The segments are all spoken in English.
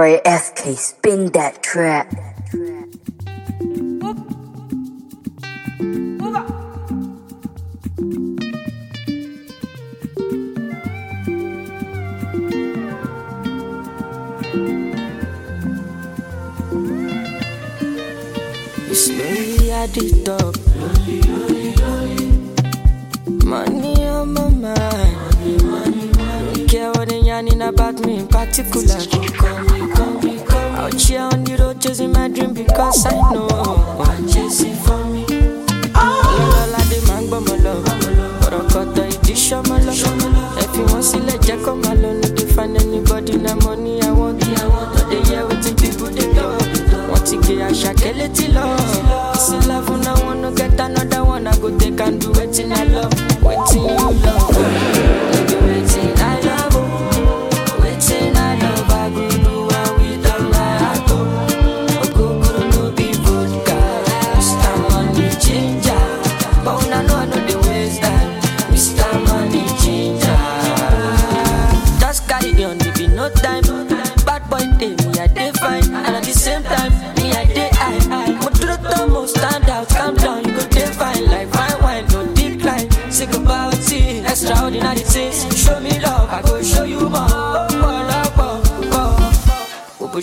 Right, FK, spin that Trap. Did up. Money on my mind. Don't care what they yarning about me in particular. She on the road chasing my dream because I know I'm chasing for me. Lọ́lá dé máa ń gbọ́ mọ́ lọ. Ọ̀rọ̀ kọ̀tọ̀ If you lọ. Ẹ̀fín wọn sílẹ̀. No dey find anybody No money I want. No dey hear the people dey talk. Wọ́n ti gé àṣà kẹ́lẹ́ tí lọ. love fún I want to get another one I go take and do.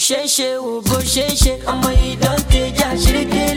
ṣe ṣe ò bó ṣe ṣe ọmọ ìdọ́tẹ̀jà she.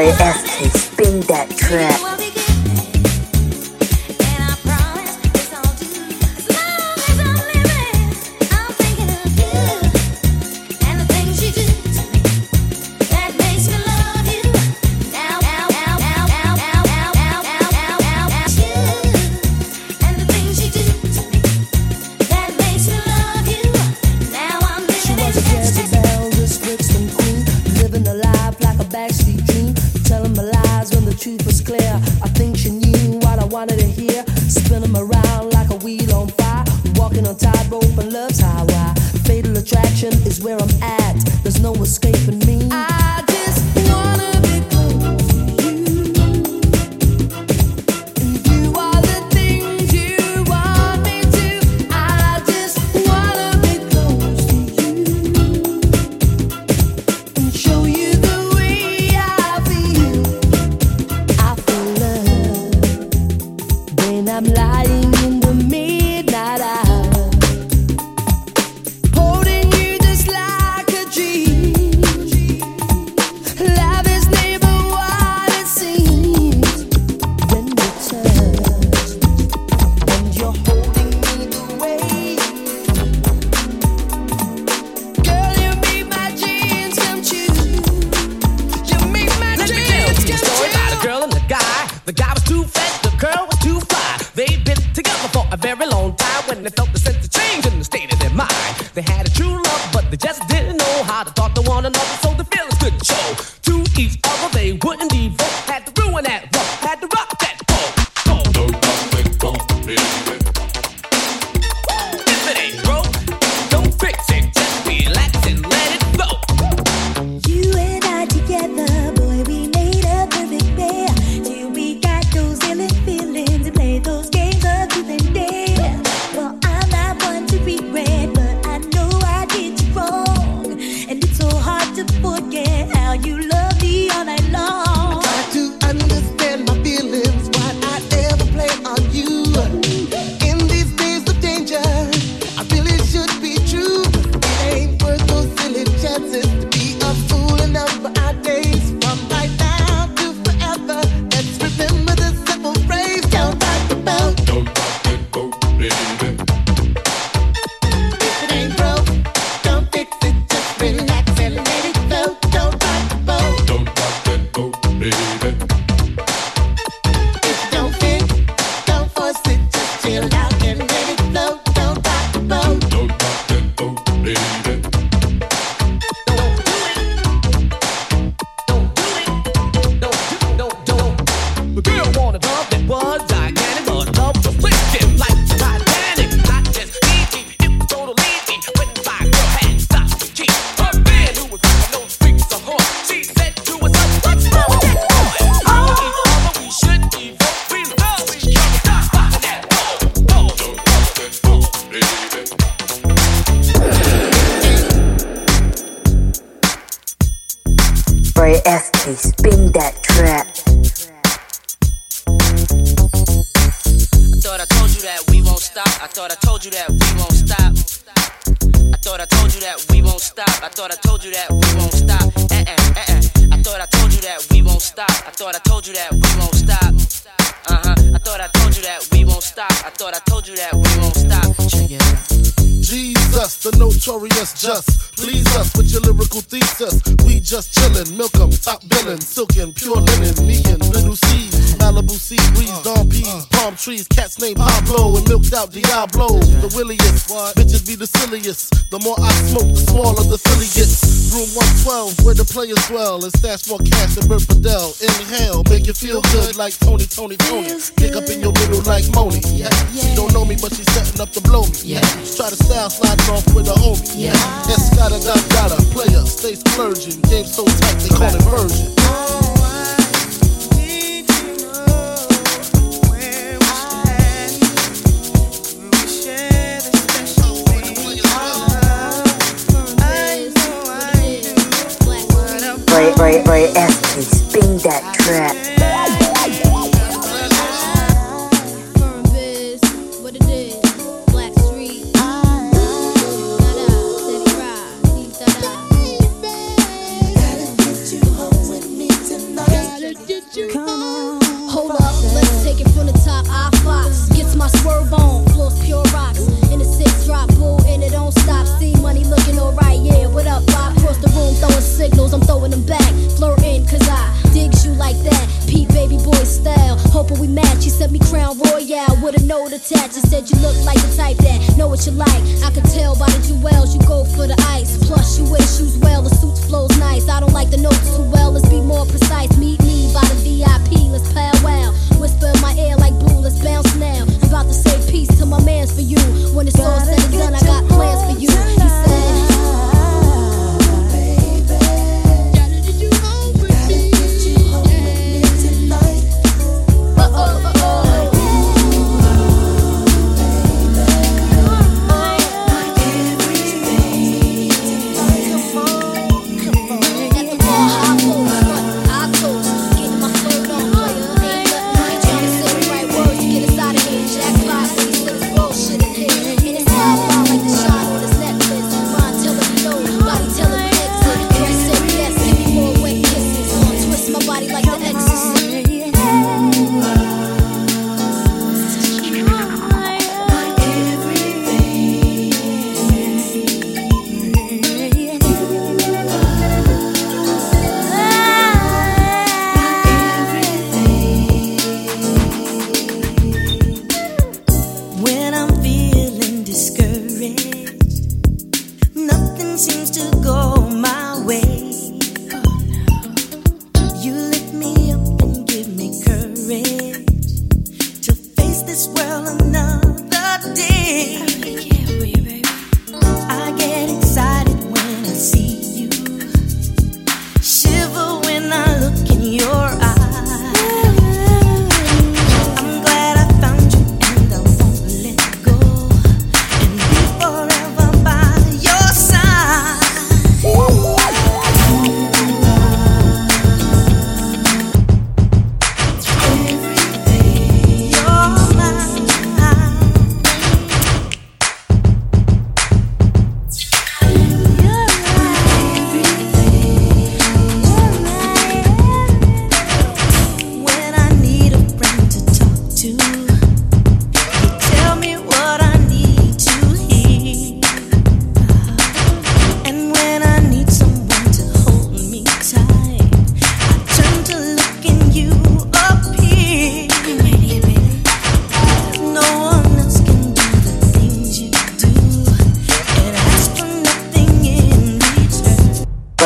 You like Tony, Tony, Tony.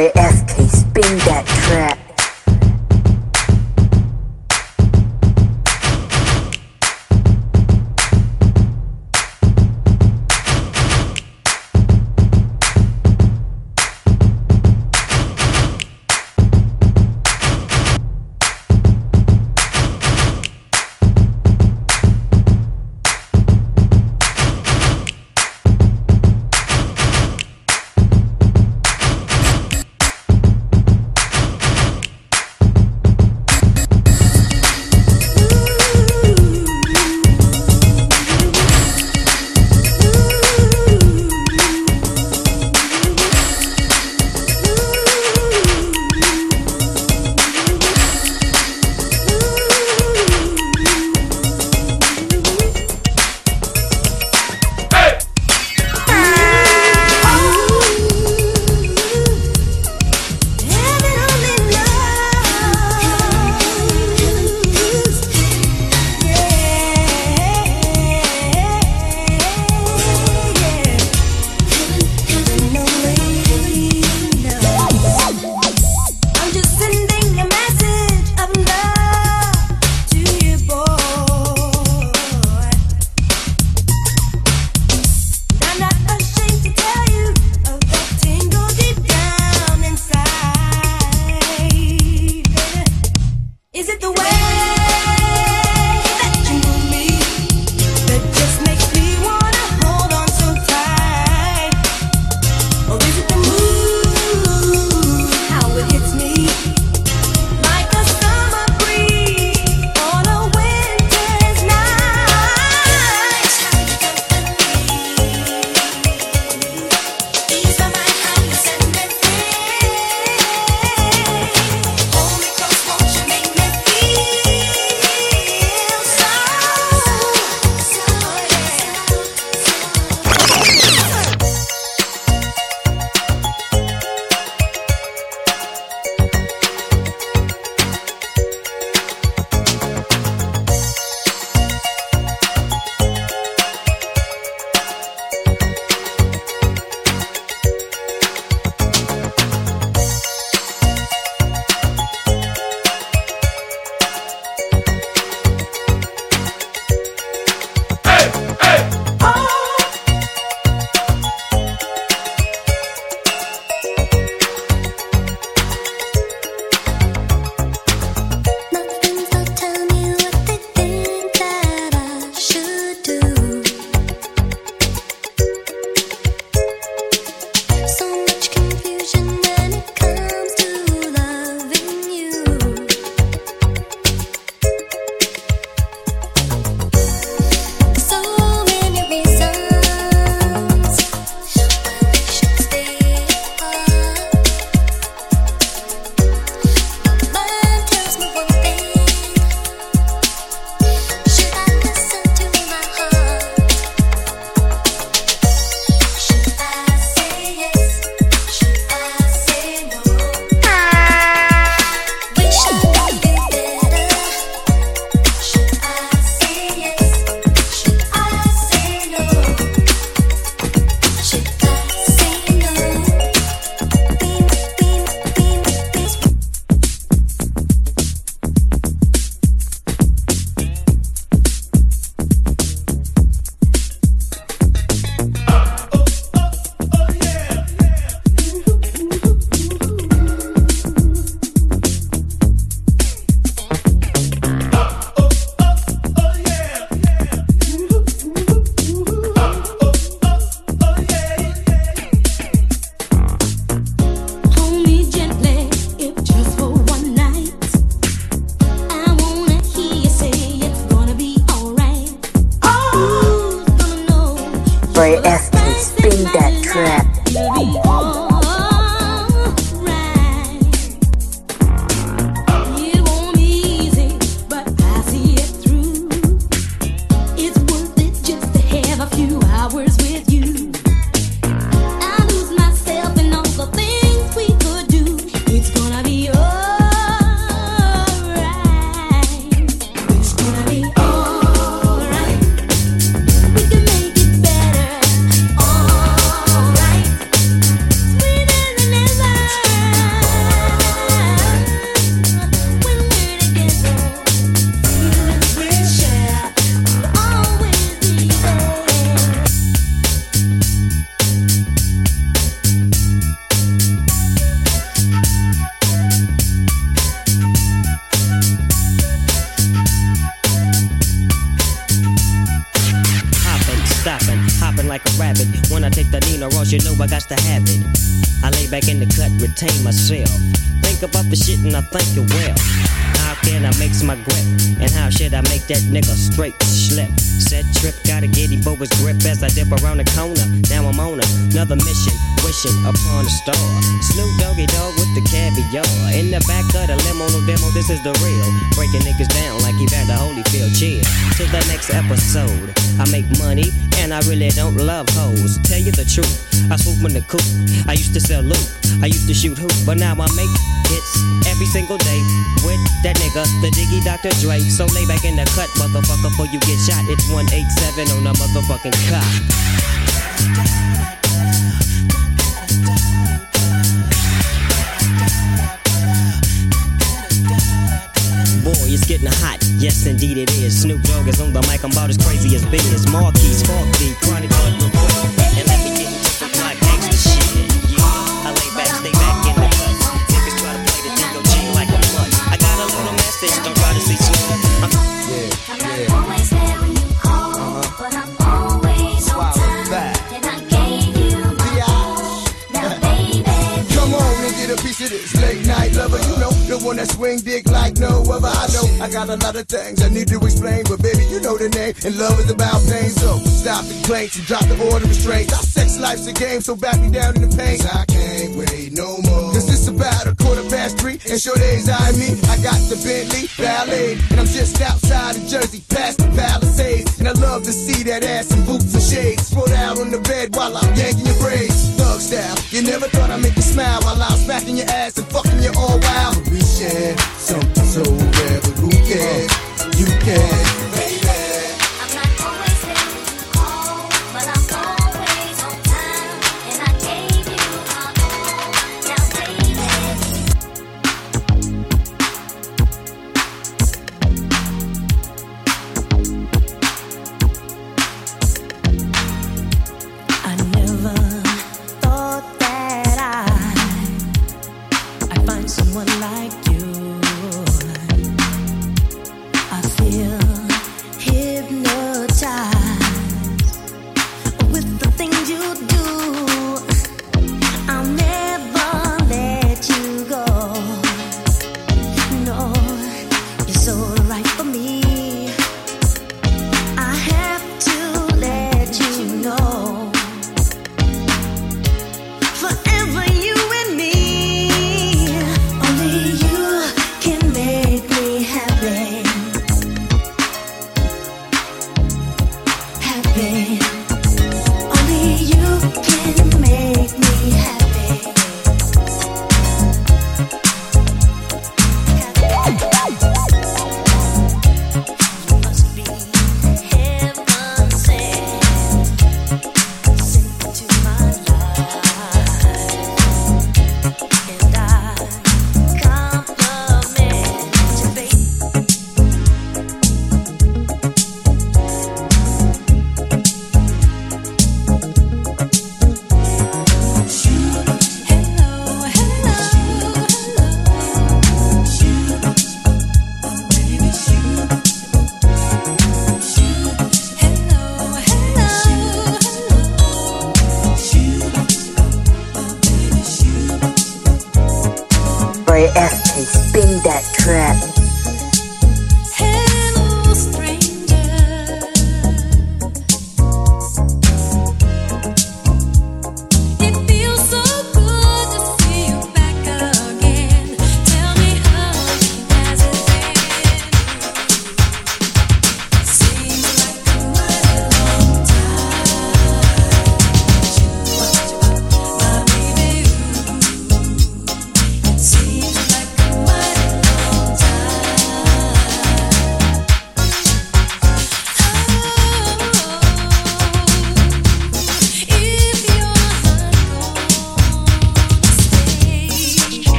Boy, FK, spin that trap. Now I'm on another mission, wishing upon a star. Snoop Doggy Dogg with the caviar. In the back of the limo, no demo, this is the real. Breaking niggas down like Evander Holyfield. Chill to the next episode. I make money and I really don't love hoes. Tell you the truth, I swoop in the coop. I used to sell loot, I used to shoot hoop, but now I make hits every single day with that nigga, the Diggy Dr. Dre. So lay back in the cut, motherfucker, before you get shot. It's 187 on the motherfucking cop. Boy, it's getting hot. Yes, indeed it is. Snoop Dogg is on the mic. I'm about as crazy as Biz. Markie, Sparky, Chronic, of this late night lover. You know, the one that swing dick like no other. I know I got a lot of things I need to explain, but baby, you know the name. And love is about pain, so stop the complaints and drop the order of restraints. Our sex life's a game, so back me down in the pain. 'Cause I can't wait no more. Cause it's about a quarter past three, and sure days I me. I got the Bentley Ballet, and I'm just outside of Jersey, past the Palisades. And I love to see that ass in boots and shades. Spread out on the bed while I'm yanking your braids. Thug style, you never thought I'd make you smile while I'm smacking your ass and fucking you all wild. Share something so rare, but who cares? You can,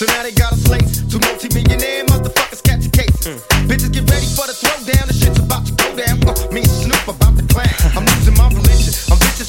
So now they got us late. Two multi-millionaire motherfuckers catch a case. Mm. Bitches get ready for the throwdown. The shit's about to go down. Uh, me and Snoop about to clash. I'm losing my religion. I'm bitch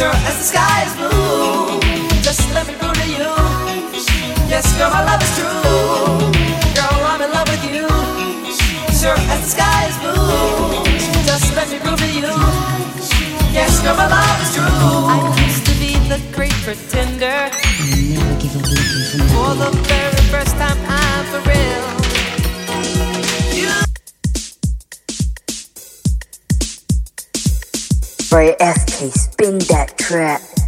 future as the sky is blue. Just let me prove to you. Yes, girl, my love is true. Girl, I'm in love with you. Sure as the sky is blue. Just let me prove to you. Yes, girl, my love is true. I used to be the great pretender. For the very first time, I'm for real. You Corey SK, spin that trap.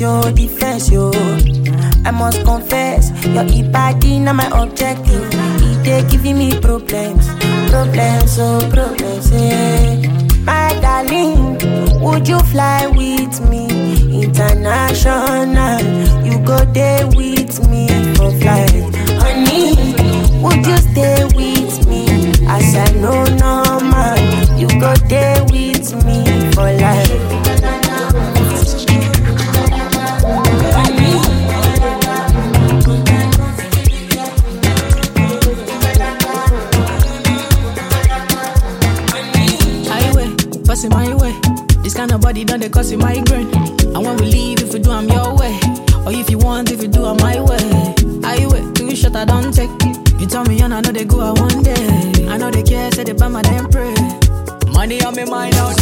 Defense, yo, defense, yo. I must confess, your body not my objective. It dey giving me problems, problems, oh problems, yeah. My darling, would you fly with me international? You go there with me for flight, honey. Would you stay with me? As I know normal, you go there with me for life. This kind of body done they cause you migraine. And when we leave, if we do, I'm your way. Or if you want, if you do, I'm my way. Highway, too short, I don't take. You tell me, and I know they go out one day. I know they care, say they buy my damn pray. Money on me mind all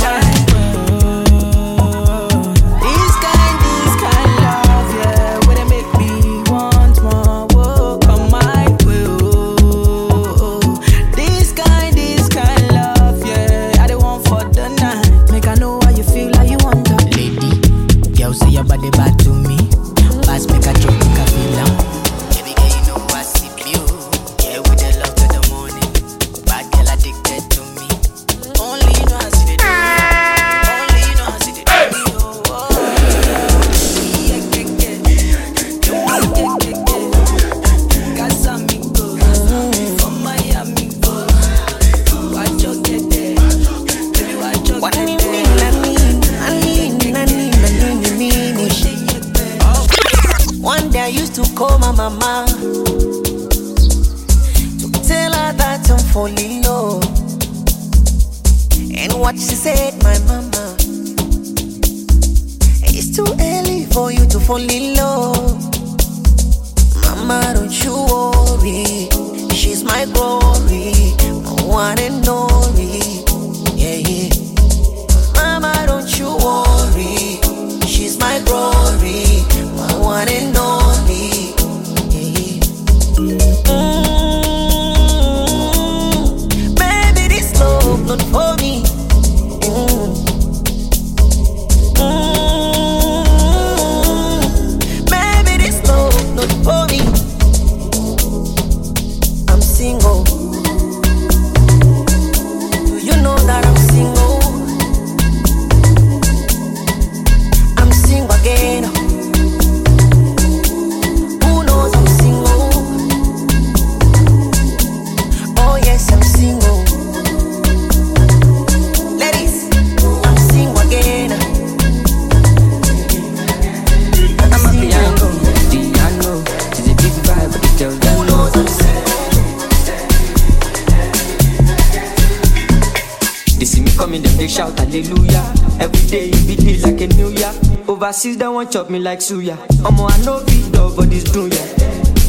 Overseas they want chop me like suya. Omo I know big dog, but this do ya.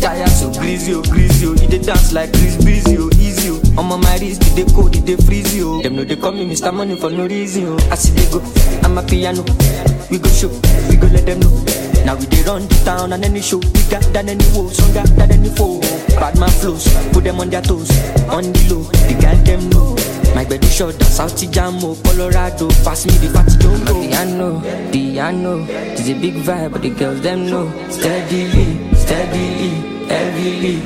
Tire so greasy, oh greasy, oh. It dey dance like Chris Breezy, oh easy, oh. Omo my wrist, it dey cold, it dey freezy, oh. Them know they call me Mr. Money for no reason, oh. I see they go, I'm a piano. We go show, we go let them know. Now we dey run the town and any show bigger than any woe, stronger than any foe. Bad man flows, put them on their toes, on the low. The girl them know. My bed is short, South Jamo, oh, Colorado. Pass me the fatty don't go. Oh. Piano, piano. It's a big vibe, but the girls them know. Steadily, steadily, heavily.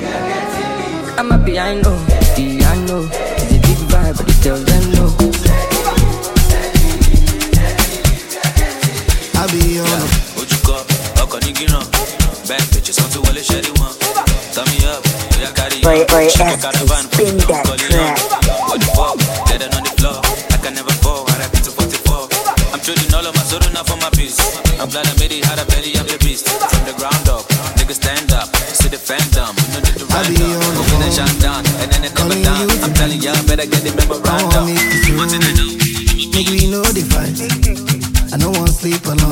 I'm a piano, piano. It's a big vibe, but the girls them know. I be on them. ojúkọ ọkọ ní gíràn bẹ́ẹ̀ pèjì sàn tó wọlé ṣẹ́rí wọn tọ́mí up bóyá kárí Boy, boy, ṣẹ́kẹ̀ SK, caravan spin that kọ́lé track. Better get the memorandum what did I do Make we know the fight. I don't want sleep alone.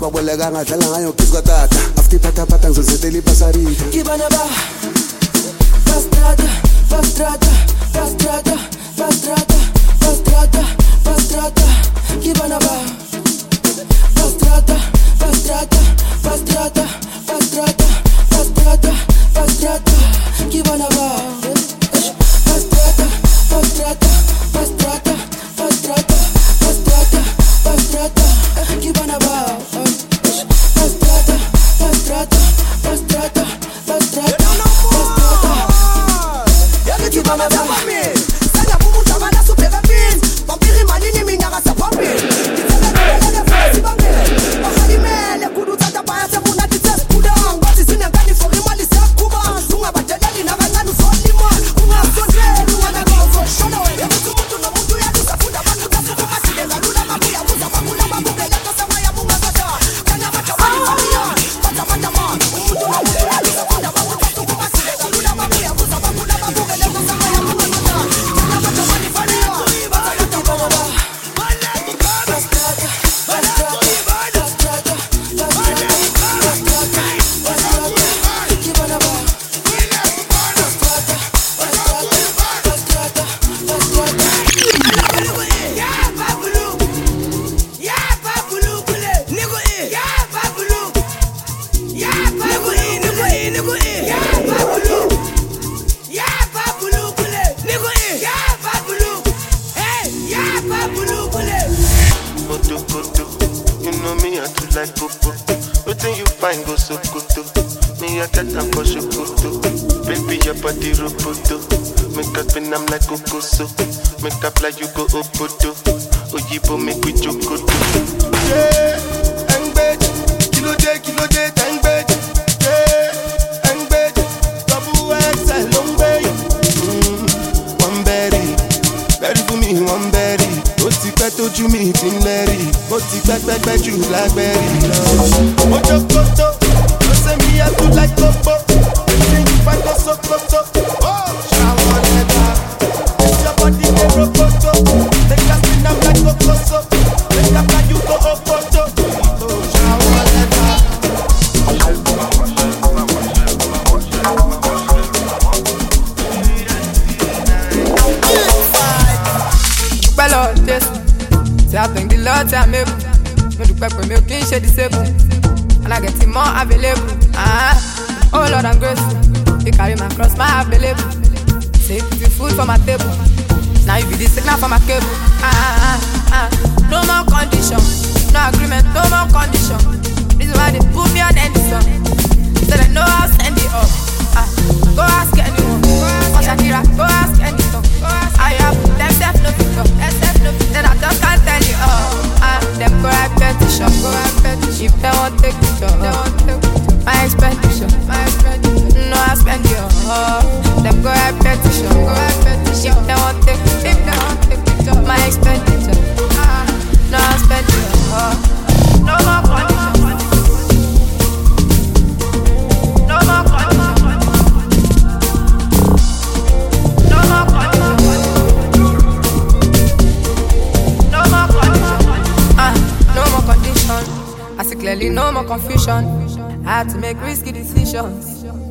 abakweleka ngadlala ngayo kiss kwatata afutiphathaphatha ngizozethela ibhasarita ngibana ba bastrata bastrata bastrata bastrata bastrata bastrata ngibana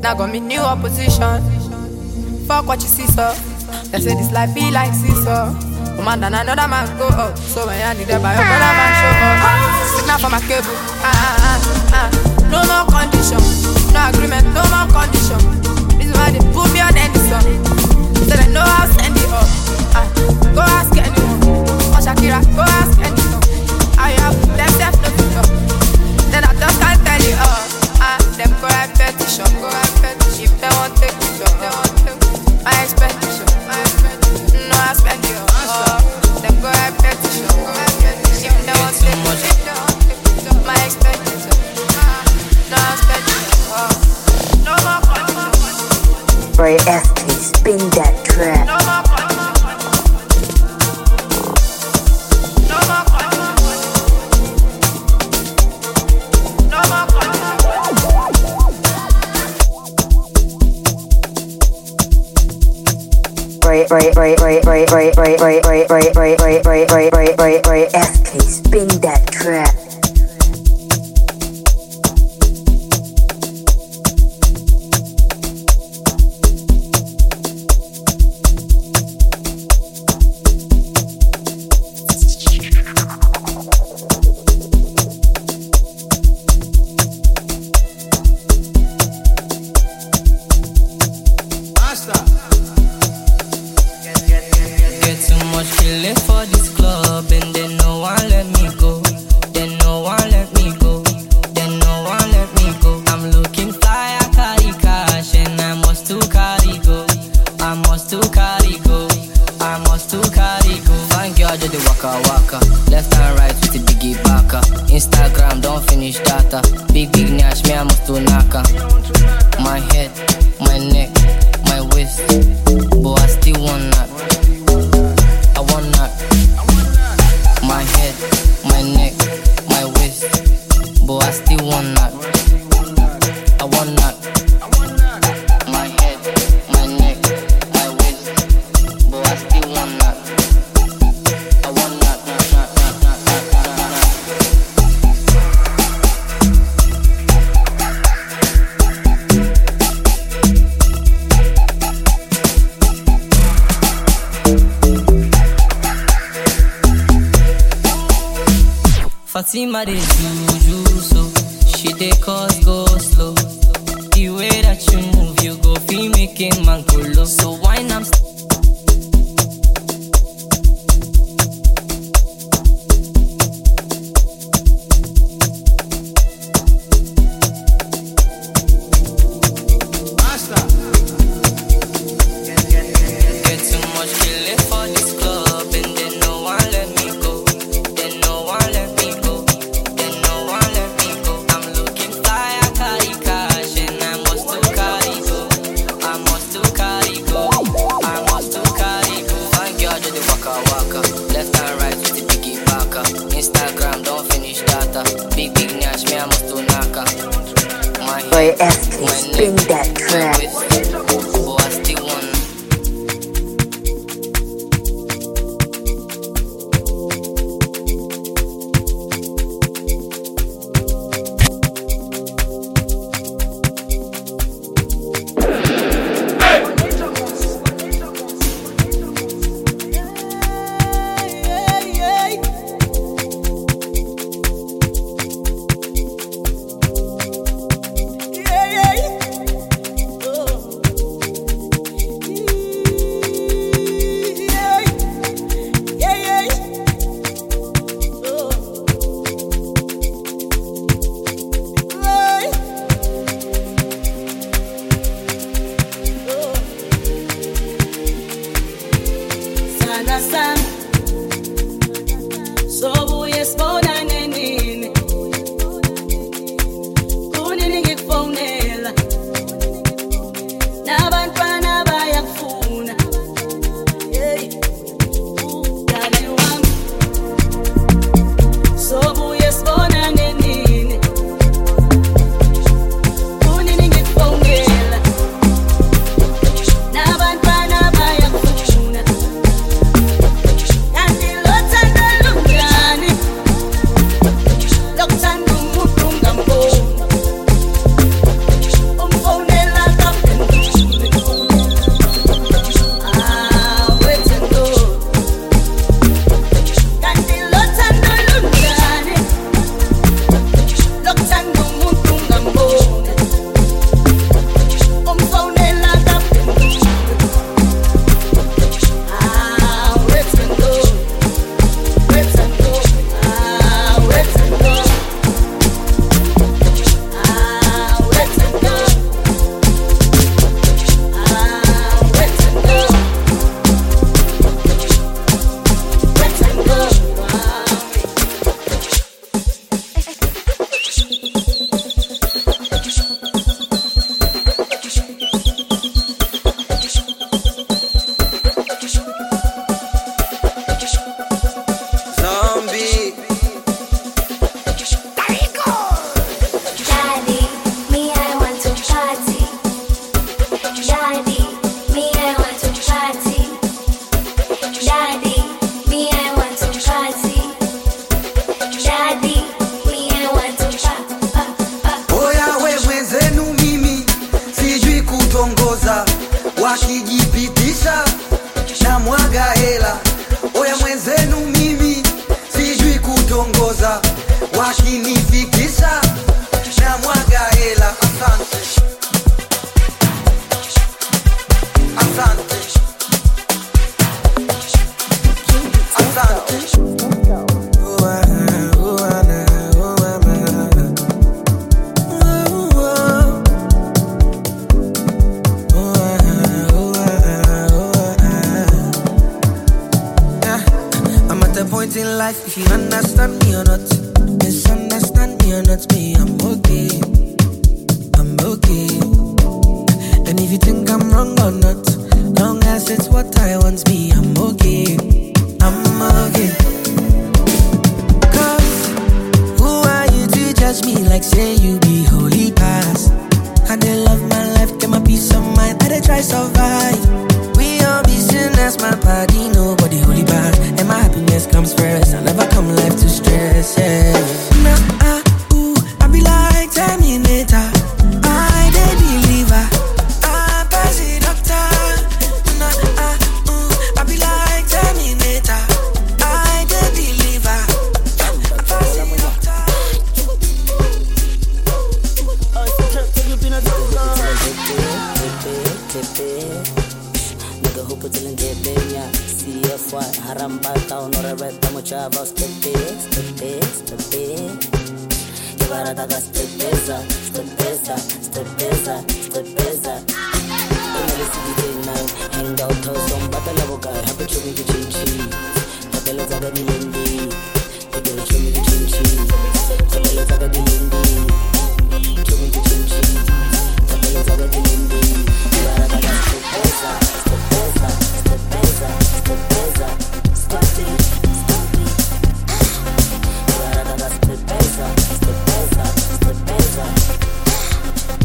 Now got me new opposition. Fuck what you see, sir. They say this life be like seesaw. Woman oh, than another man go up. So when I need that by your brother man show up. Sit now for my cable. Ah, ah, ah, ah. No more condition. No agreement, no more condition. This is why they put me on any song. Said I know I'll send it up. Ah, go ask anyone. Oh Shakira, go ask acne, spin that trap. Right, right, right, right, right, right, right, right, right, right, right, right, right, right, right. break, break, My neck, my waist. But I still want that. I want that. cima de mim. CFY harambata unoreveta muchava stepe stepe stepe Ibarataka stepeza stepeza stepeza stepeza Inalisididena hang out house on batala boka happy chumi kichinchi Tapeleza gadi lendi Tegere chumi kichinchi Tapeleza gadi lendi Chumi kichinchi Tapeleza gadi lendi Ibarataka stepeza stepeza stepeza stepeza stepeza Ibarataka stepeza stepeza stepeza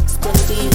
Squinty,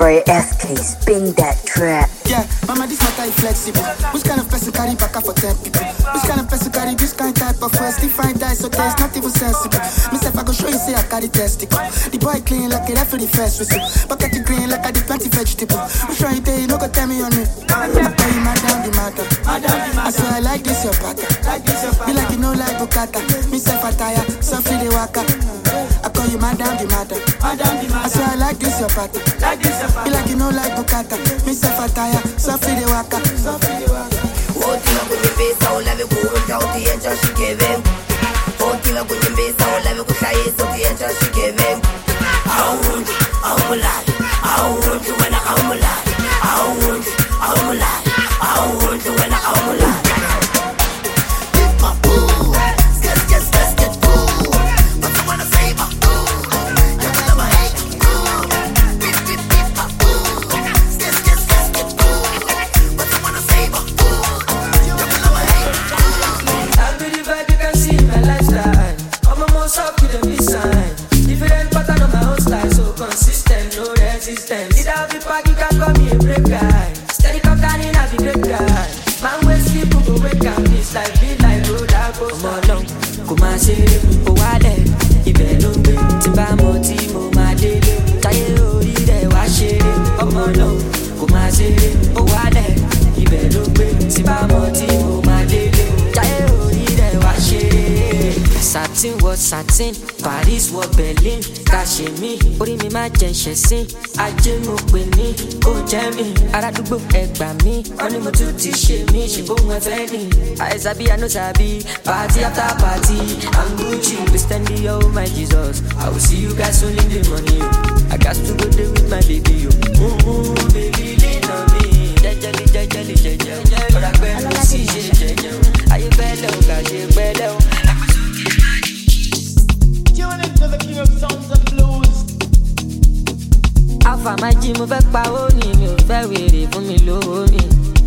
Ray FK, spin that trap. Yeah, mama, this matter is flexible. Which kind of person carry back for 10 people? Which kind of person carry this kind type of first? If I die, so there's not even sensible. Myself, I go show you, say I carry testicle. The boy clean like a referee first whistle. Bucket it green like I did plenty vegetable. Which you tell you, no go tell me on me. I tell you, madam, the matter. I swear I like this your pattern. You like you know like Bukata. Myself, I tire, so free the waka. I call you madam, the matter. I swear I like this your pattern. You like you know like Bukata. Myself, I tire, so free the waka. Wotiwa kwenye pesa ulave kuunja utienja shikeve Wotiwa kwenye pesa ulave kushayisa utienja shikeve Aundi, aumulali Aundi wena aumulali Aundi, aumulali Aundi wena aumulali regar. Satin wọ satin paris wọ berlin ká ṣe mí orí mi má jẹ ṣẹ̀sín ajé mo pè ní kó jẹ́ mi aládùúgbò ẹgbà mi wọ́n ní mo tún ti ṣe mí ṣe bóun fẹ́ ní. àìsàbí àánú sàbí party after party i'm gucci christian dior my jesus i will see you guys soon in the morning. I got to go there with my baby yo. Mm-hmm, baby lean on me. Jẹjẹli jẹjẹli jẹjẹ. Ọ̀rọ̀ pẹ̀lú sí ṣe jẹjẹ. Ayé pẹ̀lẹ́ o kà ṣe pẹ̀lẹ́ o. jí mo fẹ́ pa ó ní mi ò fẹ́ wèrè fún mi lówó ni.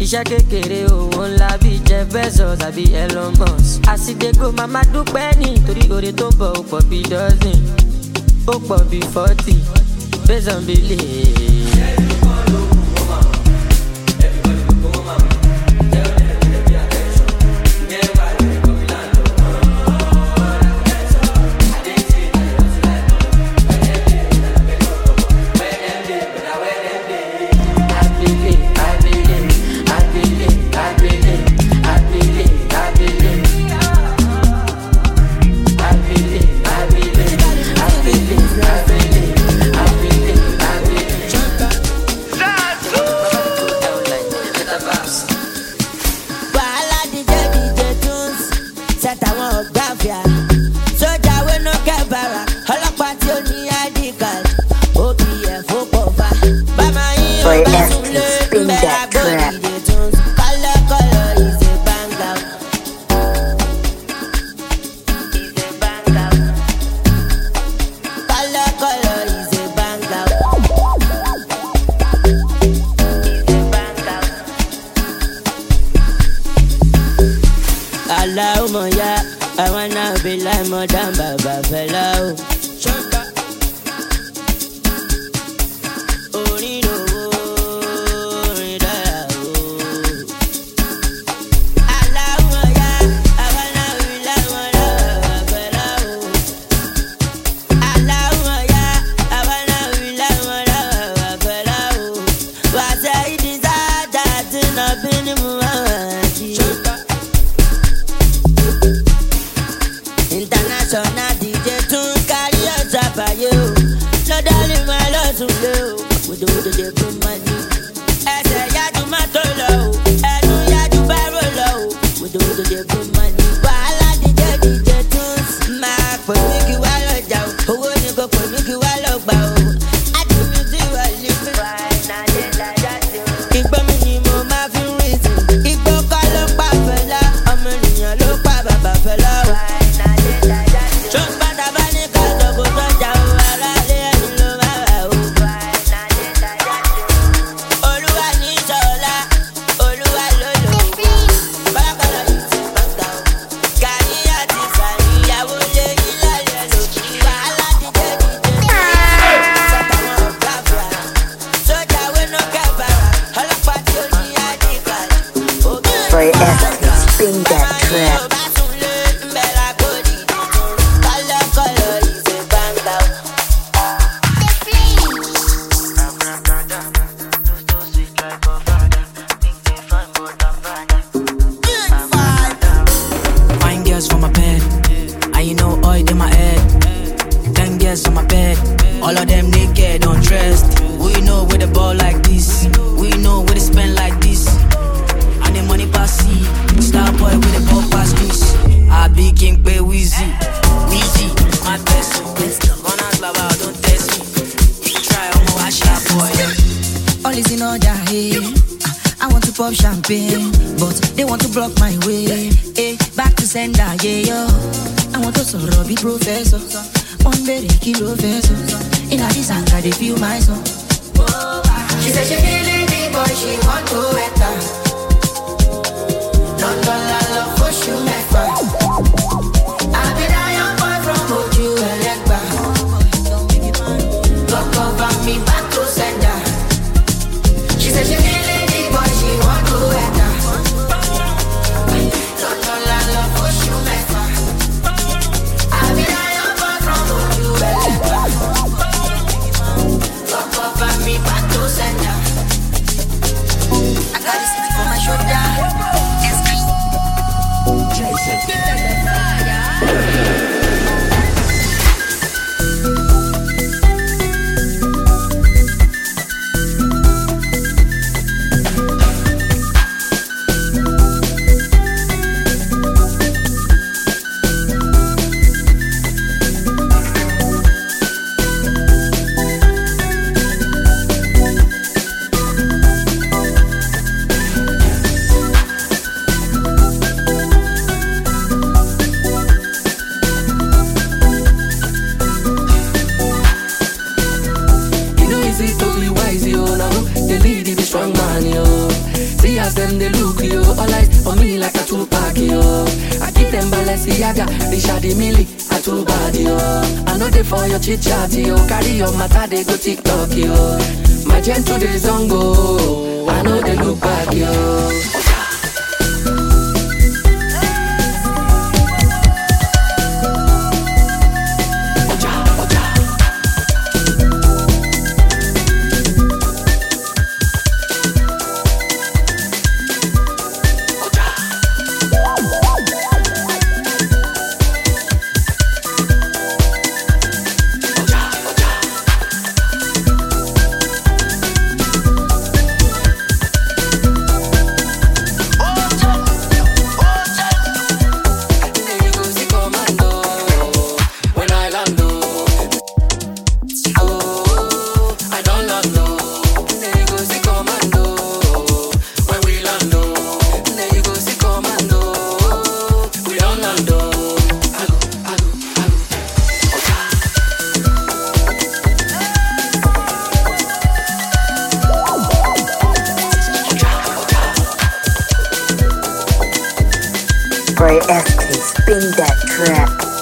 Iṣẹ́ kékeré owó ńlá bíi Jeff Bezos tàbí Elon Musk. Àsìdégò màmá dúpẹ́ ní torí oore tó ń bọ̀ ó pọ̀ bíi dọ́sìn. Ó pọ̀ bíi fọ́tì. Based on belief. I pop champagne, but they want to block my way. Hey, back to sender, yeah, yo. I want to sọ̀rọ̀ bí professor. Bèrè kí ló fẹ́ sọ. Iná this anger dey feel my soul. She said she feeling the boy, she want to enter. London ojú ẹlẹ́gbà. Lọ́kọ̀ bá mi back to sender. She said she I chit chat yo, oh, carry your matter they go TikTok yo. My gen to the zongo, I know they look back yo. Fred Estes, spin that track.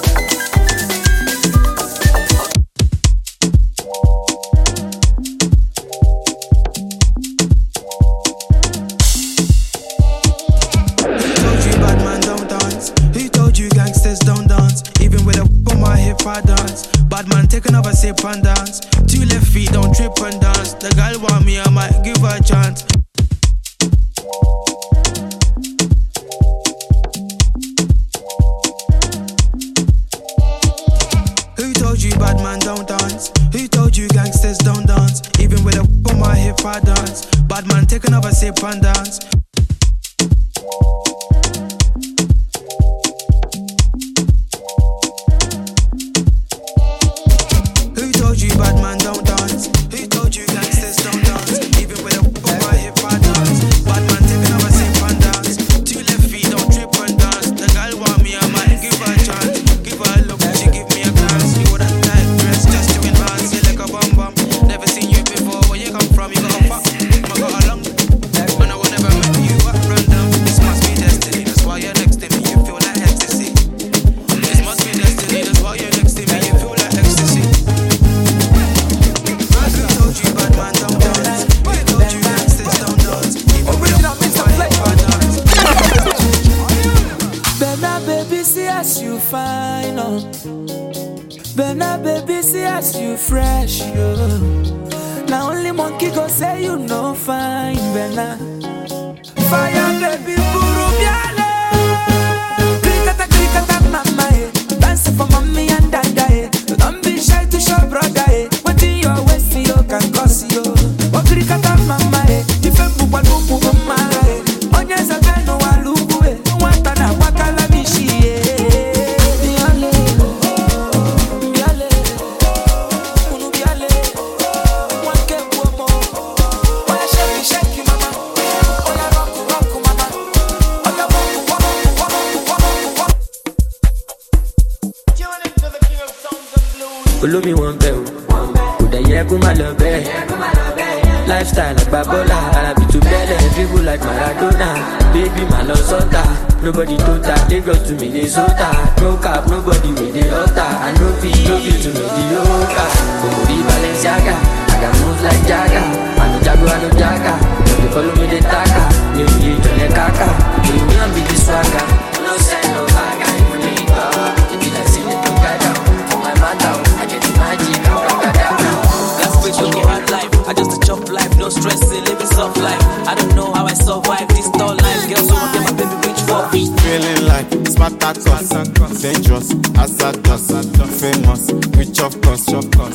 Asata, famous, rich of course,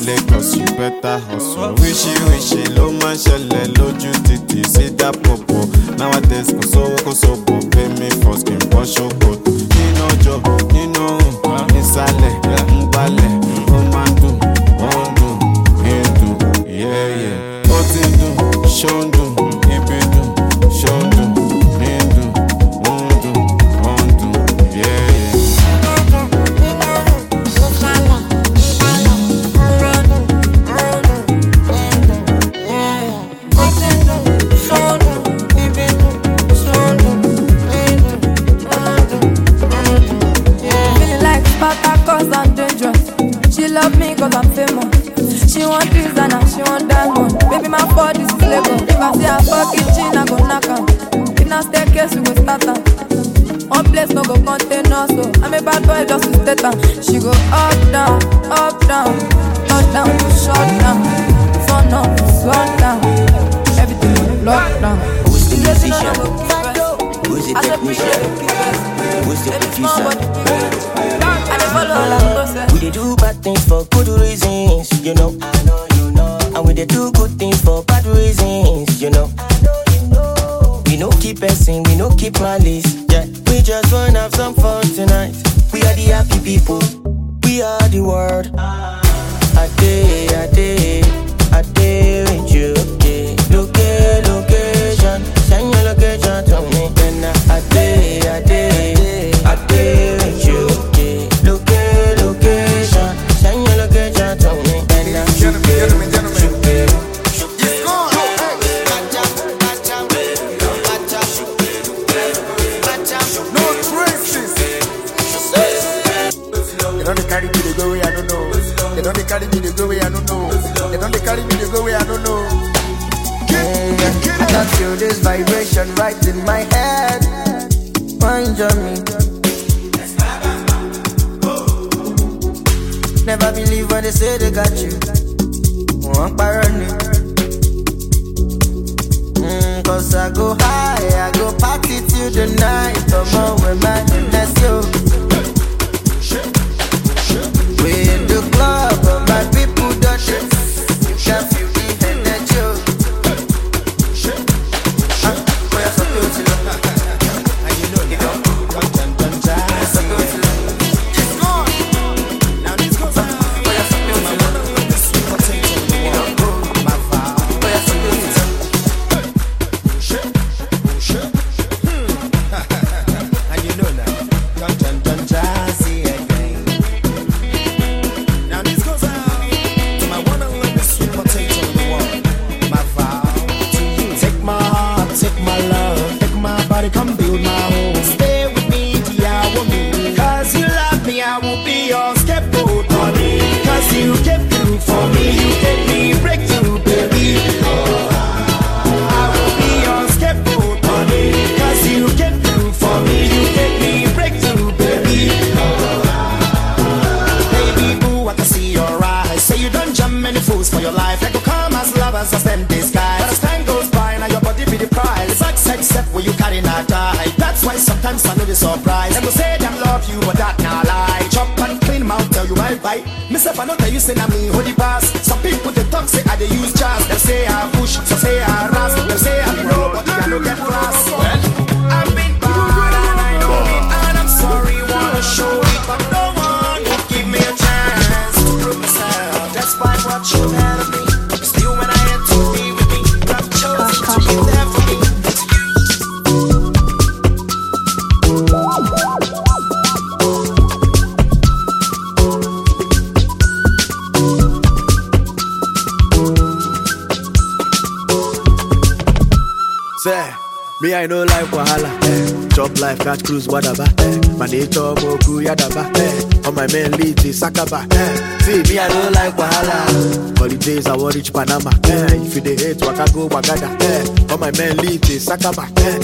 Lagos, you better hustle. days I want reach Panama. Eh, if you dey hate, waka go Bagada. Eh, all my men lead to Sakaba. Eh,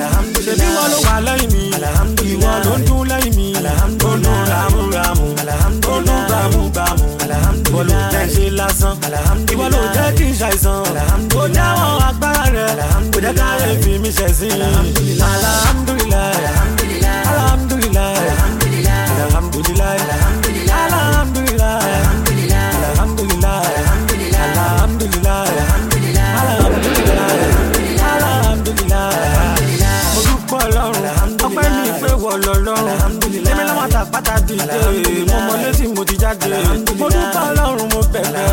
dàrú ṣèbí wọn ló wà lẹ́yìn mi ìwọ ló ń dún lẹ́yìn mi dún ramúramù ó dún gbàmúgbàmù ìwọ ló jẹ́ ṣe lásán ìwọ ló jẹ́ kí n ṣàìsàn ó jáwọ́ agbára rẹ̀ kò jẹ́ ká lè fi mi ṣẹ̀sín alhamdulilayi alhamdulilayi dìde mo mọ létí mo ti jáde. Mo dúpọ̀ ọlọ́run mo bẹ̀rẹ̀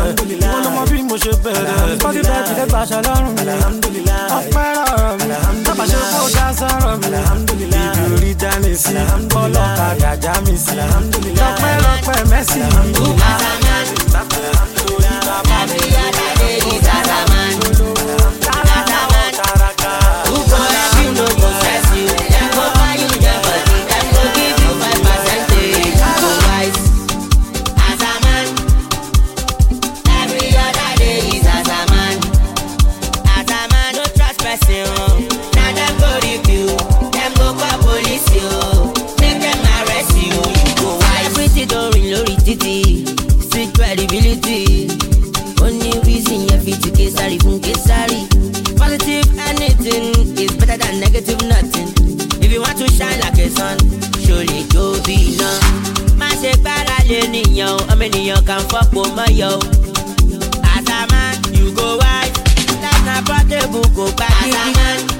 mo lọ mọ bí mo ṣe bẹ̀rẹ̀. Pọ́kí bẹ́ẹ̀ ti dẹ́gbà aṣọ lọ́rùn mi. Ọpẹ́ rọrọ̀ mi. Bàbá ṣe kó dá sọ̀rọ̀ mi. Ibi orí dání sí. Ọlọ́kadà já mi sí. Lọ́pẹ́ lọ́pẹ́ mẹ́sì Everything As a man, you go wise. Life na portable kò gbá gidi.